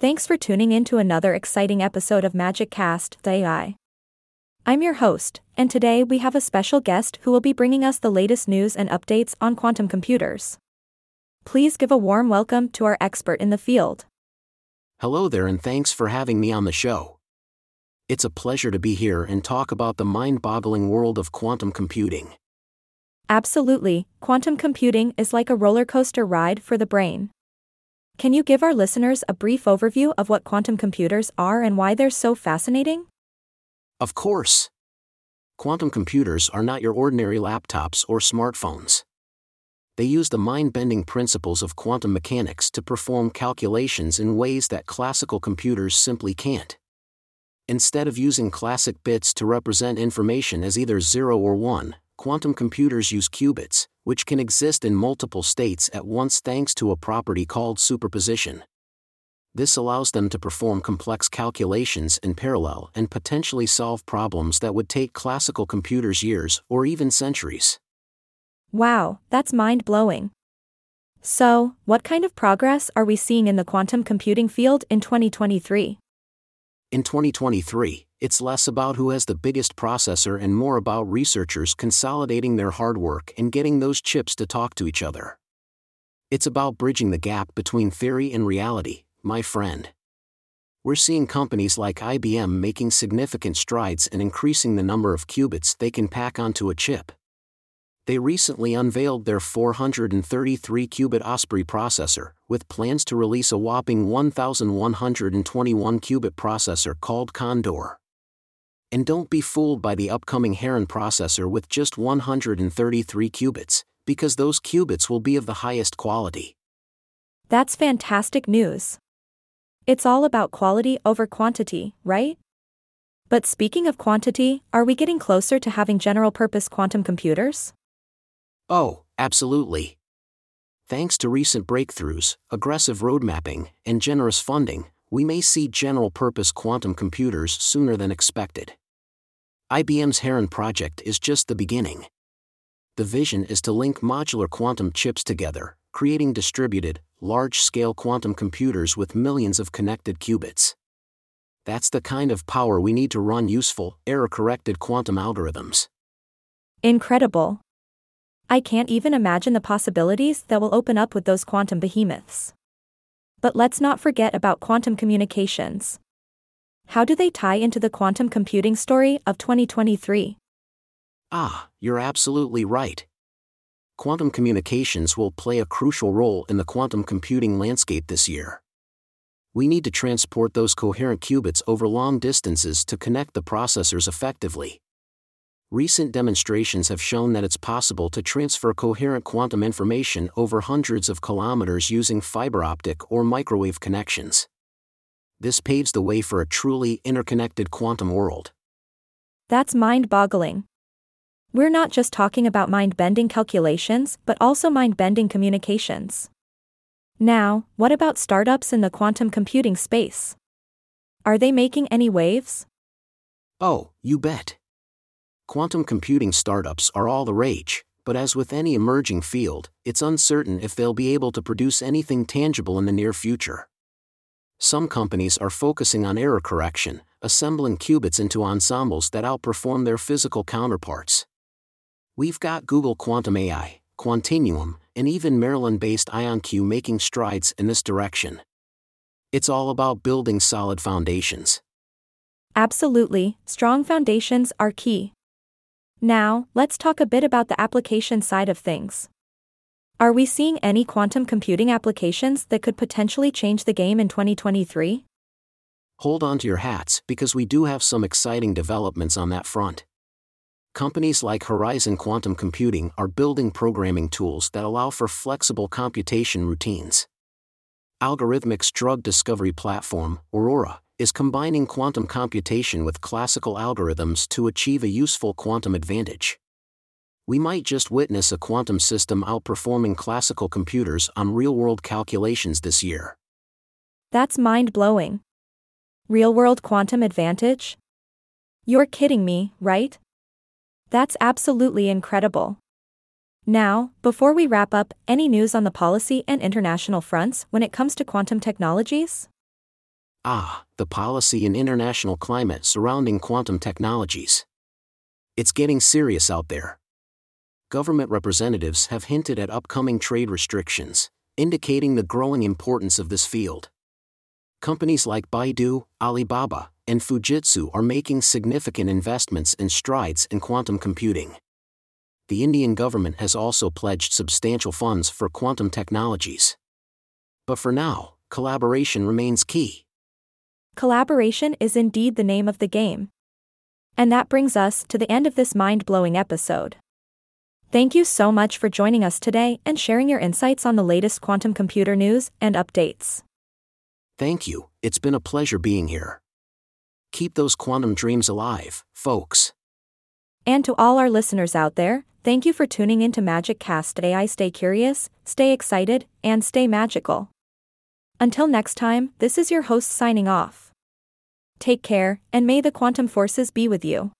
Thanks for tuning in to another exciting episode of Magic Cast, the AI. I'm your host, and today we have a special guest who will be bringing us the latest news and updates on quantum computers. Please give a warm welcome to our expert in the field. Hello there, and thanks for having me on the show. It's a pleasure to be here and talk about the mind boggling world of quantum computing. Absolutely, quantum computing is like a roller coaster ride for the brain. Can you give our listeners a brief overview of what quantum computers are and why they're so fascinating? Of course. Quantum computers are not your ordinary laptops or smartphones. They use the mind bending principles of quantum mechanics to perform calculations in ways that classical computers simply can't. Instead of using classic bits to represent information as either 0 or 1, quantum computers use qubits, which can exist in multiple states at once thanks to a property called superposition. This allows them to perform complex calculations in parallel and potentially solve problems that would take classical computers years or even centuries. Wow, that's mind blowing. So, what kind of progress are we seeing in the quantum computing field in 2023? In 2023, it's less about who has the biggest processor and more about researchers consolidating their hard work and getting those chips to talk to each other. It's about bridging the gap between theory and reality, my friend. We're seeing companies like IBM making significant strides in increasing the number of qubits they can pack onto a chip. They recently unveiled their 433 qubit Osprey processor, with plans to release a whopping 1121 qubit processor called Condor. And don't be fooled by the upcoming Heron processor with just 133 qubits, because those qubits will be of the highest quality. That's fantastic news. It's all about quality over quantity, right? But speaking of quantity, are we getting closer to having general purpose quantum computers? Oh, absolutely. Thanks to recent breakthroughs, aggressive road mapping, and generous funding, we may see general purpose quantum computers sooner than expected. IBM's Heron project is just the beginning. The vision is to link modular quantum chips together, creating distributed, large scale quantum computers with millions of connected qubits. That's the kind of power we need to run useful, error corrected quantum algorithms. Incredible. I can't even imagine the possibilities that will open up with those quantum behemoths. But let's not forget about quantum communications. How do they tie into the quantum computing story of 2023? Ah, you're absolutely right. Quantum communications will play a crucial role in the quantum computing landscape this year. We need to transport those coherent qubits over long distances to connect the processors effectively. Recent demonstrations have shown that it's possible to transfer coherent quantum information over hundreds of kilometers using fiber optic or microwave connections. This paves the way for a truly interconnected quantum world. That's mind boggling. We're not just talking about mind bending calculations, but also mind bending communications. Now, what about startups in the quantum computing space? Are they making any waves? Oh, you bet quantum computing startups are all the rage, but as with any emerging field, it's uncertain if they'll be able to produce anything tangible in the near future. Some companies are focusing on error correction, assembling qubits into ensembles that outperform their physical counterparts. We've got Google Quantum AI, Quantinuum, and even Maryland based IonQ making strides in this direction. It's all about building solid foundations. Absolutely, strong foundations are key. Now, let's talk a bit about the application side of things. Are we seeing any quantum computing applications that could potentially change the game in 2023? Hold on to your hats because we do have some exciting developments on that front. Companies like Horizon Quantum Computing are building programming tools that allow for flexible computation routines. Algorithmiq's drug discovery platform, Aurora, is combining quantum computation with classical algorithms to achieve a useful quantum advantage. We might just witness a quantum system outperforming classical computers on real world calculations this year. That's mind blowing. Real world quantum advantage? You're kidding me, right? That's absolutely incredible. Now, before we wrap up, any news on the policy and international fronts when it comes to quantum technologies? Ah, the policy and international climate surrounding quantum technologies. It's getting serious out there. Government representatives have hinted at upcoming trade restrictions, indicating the growing importance of this field. Companies like Baidu, Alibaba, and Fujitsu are making significant investments and strides in quantum computing. The Indian government has also pledged substantial funds for quantum technologies. But for now, collaboration remains key. Collaboration is indeed the name of the game. And that brings us to the end of this mind blowing episode. Thank you so much for joining us today and sharing your insights on the latest quantum computer news and updates. Thank you, it's been a pleasure being here. Keep those quantum dreams alive, folks. And to all our listeners out there, thank you for tuning into Magic Cast today. I stay curious, stay excited, and stay magical. Until next time, this is your host signing off. Take care, and may the quantum forces be with you.